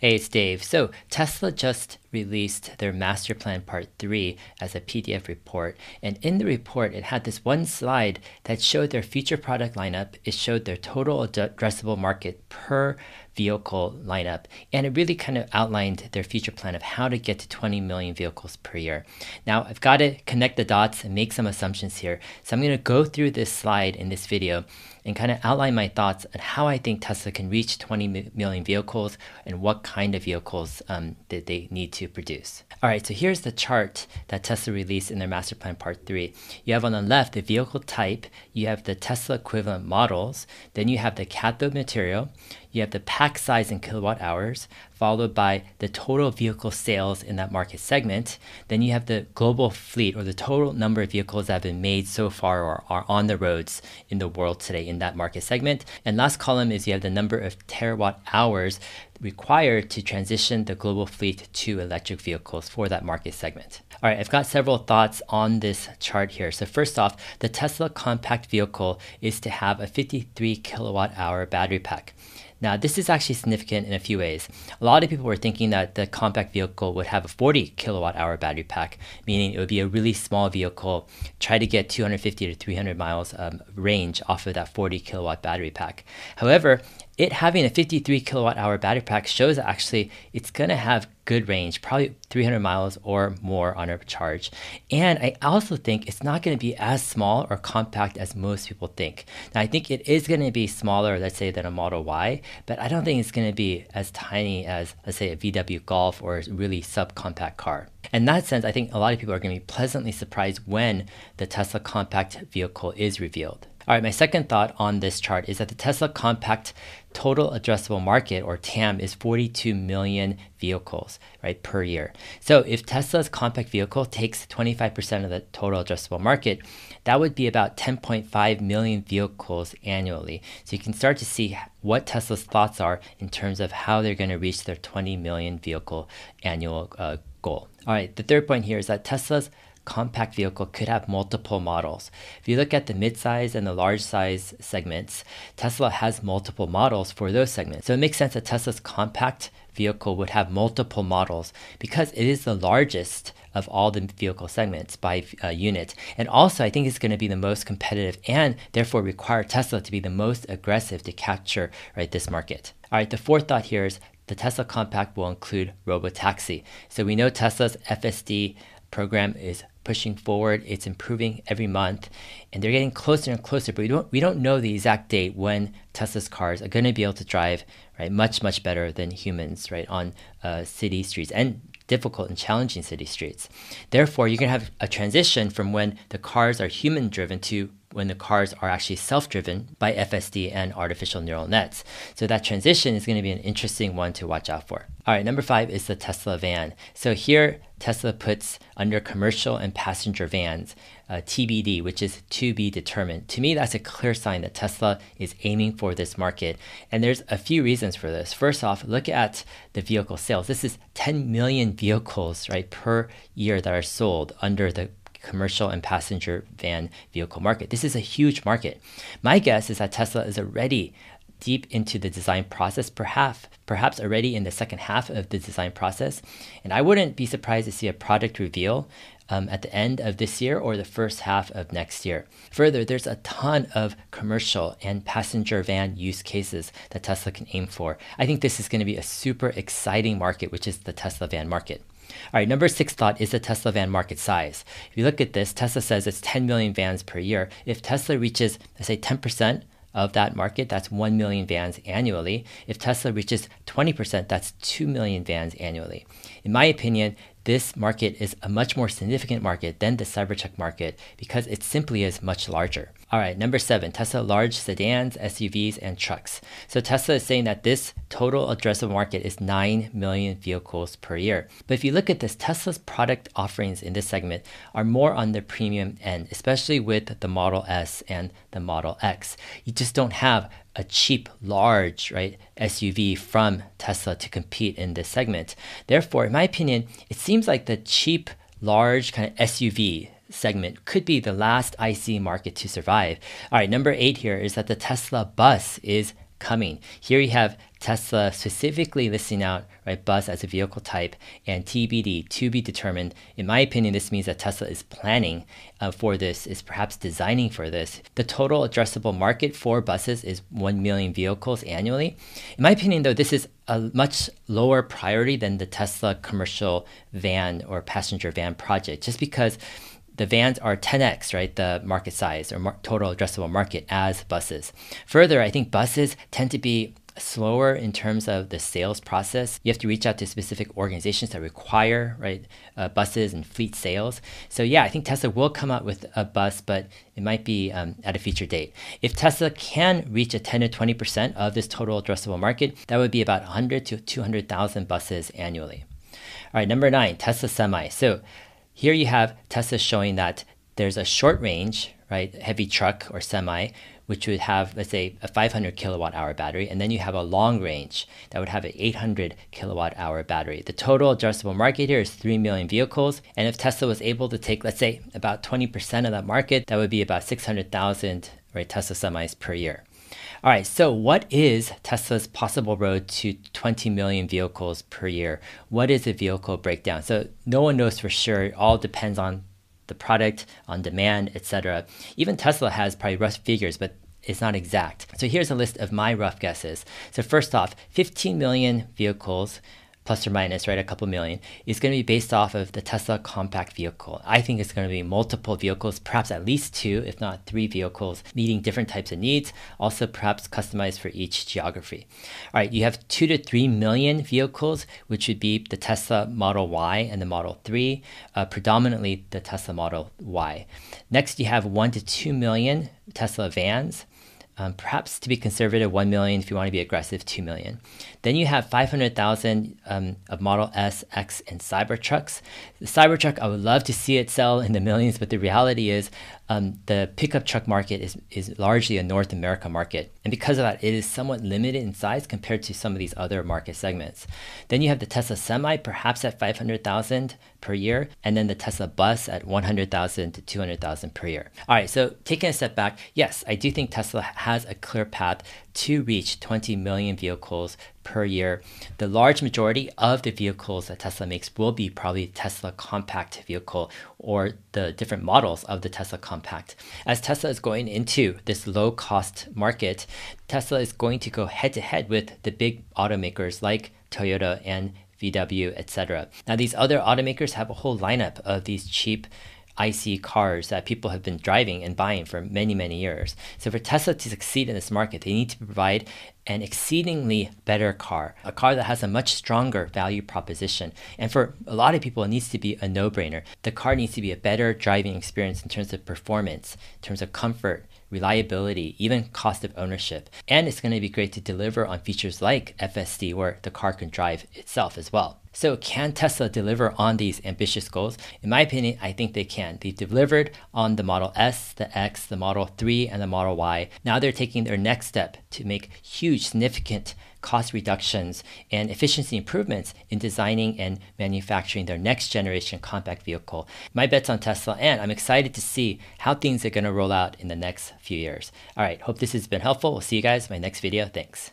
Hey, it's Dave. So, Tesla just released their master plan part 3 as a PDF report. And in the report, it had this one slide that showed their future product lineup. It showed their total addressable market per vehicle lineup. And it really kind of outlined their future plan of how to get to 20 million vehicles per year. Now, I've got to connect the dots and make some assumptions here. So, I'm going to go through this slide in this video and kind of outline my thoughts on how I think Tesla can reach 20 million vehicles and what kind of vehicles um, that they need to produce. All right, so here's the chart that Tesla released in their master plan part three. You have on the left the vehicle type, you have the Tesla equivalent models, then you have the cathode material, you have the pack size in kilowatt hours, followed by the total vehicle sales in that market segment. Then you have the global fleet or the total number of vehicles that have been made so far or are on the roads in the world today in that market segment. And last column is you have the number of terawatt hours required to transition the global fleet to electric vehicles for that market segment. All right, I've got several thoughts on this chart here. So first off, the Tesla compact vehicle is to have a 53 kilowatt hour battery pack. Now, this is actually significant in a few ways. A lot of people were thinking that the compact vehicle would have a 40 kilowatt hour battery pack, meaning it would be a really small vehicle, try to get 250 to 300 miles um, range off of that 40 kilowatt battery pack. However, it having a 53 kilowatt hour battery pack shows that actually it's going to have good range, probably 300 miles or more on a charge. And I also think it's not going to be as small or compact as most people think. Now, I think it is going to be smaller, let's say, than a Model Y, but I don't think it's going to be as tiny as, let's say, a VW Golf or a really subcompact car. In that sense, I think a lot of people are going to be pleasantly surprised when the Tesla compact vehicle is revealed. All right, my second thought on this chart is that the Tesla compact total addressable market or TAM is 42 million vehicles, right, per year. So if Tesla's compact vehicle takes 25% of the total addressable market, that would be about 10.5 million vehicles annually. So you can start to see what Tesla's thoughts are in terms of how they're going to reach their 20 million vehicle annual uh, goal. All right, the third point here is that Tesla's compact vehicle could have multiple models. If you look at the midsize and the large size segments, Tesla has multiple models for those segments. So it makes sense that Tesla's compact vehicle would have multiple models because it is the largest of all the vehicle segments by uh, unit. And also, I think it's going to be the most competitive and therefore require Tesla to be the most aggressive to capture right this market. All right, the fourth thought here is the Tesla Compact will include robotaxi. So we know Tesla's FSD program is pushing forward. It's improving every month, and they're getting closer and closer. But we don't we don't know the exact date when Tesla's cars are going to be able to drive right much much better than humans right on uh, city streets and difficult and challenging city streets. Therefore, you're going to have a transition from when the cars are human driven to when the cars are actually self driven by FSD and artificial neural nets. So that transition is going to be an interesting one to watch out for. All right, number five is the Tesla van. So here, Tesla puts under commercial and passenger vans uh, TBD, which is to be determined. To me, that's a clear sign that Tesla is aiming for this market. And there's a few reasons for this. First off, look at the vehicle sales. This is 10 million vehicles, right, per year that are sold under the commercial and passenger van vehicle market. This is a huge market. My guess is that Tesla is already deep into the design process, perhaps perhaps already in the second half of the design process. And I wouldn't be surprised to see a product reveal um, at the end of this year or the first half of next year. Further, there's a ton of commercial and passenger van use cases that Tesla can aim for. I think this is going to be a super exciting market, which is the Tesla van market. All right, number six thought is the Tesla van market size. If you look at this, Tesla says it's 10 million vans per year. If Tesla reaches, let's say, 10% of that market, that's 1 million vans annually. If Tesla reaches 20%, that's 2 million vans annually. In my opinion, this market is a much more significant market than the Cybertruck market because it simply is much larger. All right, number seven, Tesla large sedans, SUVs, and trucks. So Tesla is saying that this total addressable market is 9 million vehicles per year. But if you look at this, Tesla's product offerings in this segment are more on the premium end, especially with the Model S and the Model X. You just don't have a cheap, large, right, SUV from Tesla to compete in this segment. Therefore, in my opinion, it seems like the cheap, large kind of SUV segment could be the last IC market to survive. All right, number eight here is that the Tesla bus is coming. Here you have Tesla specifically listing out right bus as a vehicle type and TBD to be determined. In my opinion, this means that Tesla is planning uh, for this, is perhaps designing for this. The total addressable market for buses is 1 million vehicles annually. In my opinion, though, this is a much lower priority than the Tesla commercial van or passenger van project, just because the vans are 10x, right, the market size or mar- total addressable market as buses. Further, I think buses tend to be slower in terms of the sales process. You have to reach out to specific organizations that require right uh, buses and fleet sales. So yeah, I think Tesla will come out with a bus, but it might be um, at a future date. If Tesla can reach a 10 to 20 percent of this total addressable market, that would be about 100 to 200,000 buses annually. All right, number nine, Tesla Semi. So here you have Tesla showing that there's a short range, right, heavy truck or semi, which would have, let's say, a 500 kilowatt hour battery, and then you have a long range that would have an 800 kilowatt hour battery. The total addressable market here is 3 million vehicles, and if Tesla was able to take, let's say, about 20% of that market, that would be about 600,000 right, Tesla semis per year. All right, so what is Tesla's possible road to 20 million vehicles per year? What is a vehicle breakdown? So no one knows for sure. It all depends on the product, on demand, etc. Even Tesla has probably rough figures, but it's not exact. So here's a list of my rough guesses. So first off, 15 million vehicles plus or minus, right, a couple million, is going to be based off of the Tesla compact vehicle. I think it's going to be multiple vehicles, perhaps at least two, if not three vehicles, meeting different types of needs, also perhaps customized for each geography. All right, you have two to three million vehicles, which would be the Tesla Model Y and the Model 3, uh, predominantly the Tesla Model Y. Next, you have one to two million Tesla vans. Um, perhaps to be conservative, 1 million. If you want to be aggressive, 2 million. Then you have 500,000 um, of Model S, X, and Cybertrucks. The Cybertruck, I would love to see it sell in the millions, but the reality is um, the pickup truck market is, is largely a North America market. And because of that, it is somewhat limited in size compared to some of these other market segments. Then you have the Tesla Semi, perhaps at 500,000 per year, and then the Tesla Bus at 100,000 to 200,000 per year. All right, so taking a step back, yes, I do think Tesla has a clear path to reach 20 million vehicles per year. The large majority of the vehicles that Tesla makes will be probably Tesla compact vehicle or the different models of the Tesla compact. As Tesla is going into this low cost market, Tesla is going to go head to head with the big automakers like Toyota and VW, etc. Now, these other automakers have a whole lineup of these cheap IC cars that people have been driving and buying for many, many years. So for Tesla to succeed in this market, they need to provide an exceedingly better car, a car that has a much stronger value proposition. And for a lot of people, it needs to be a no brainer. The car needs to be a better driving experience in terms of performance, in terms of comfort, reliability, even cost of ownership. And it's going to be great to deliver on features like FSD, where the car can drive itself as well. So, can Tesla deliver on these ambitious goals? In my opinion, I think they can. They delivered on the Model S, the X, the Model 3, and the Model Y. Now they're taking their next step to make huge, significant cost reductions and efficiency improvements in designing and manufacturing their next generation compact vehicle. My bet's on Tesla, and I'm excited to see how things are going to roll out in the next few years. All right, hope this has been helpful. We'll see you guys in my next video. Thanks.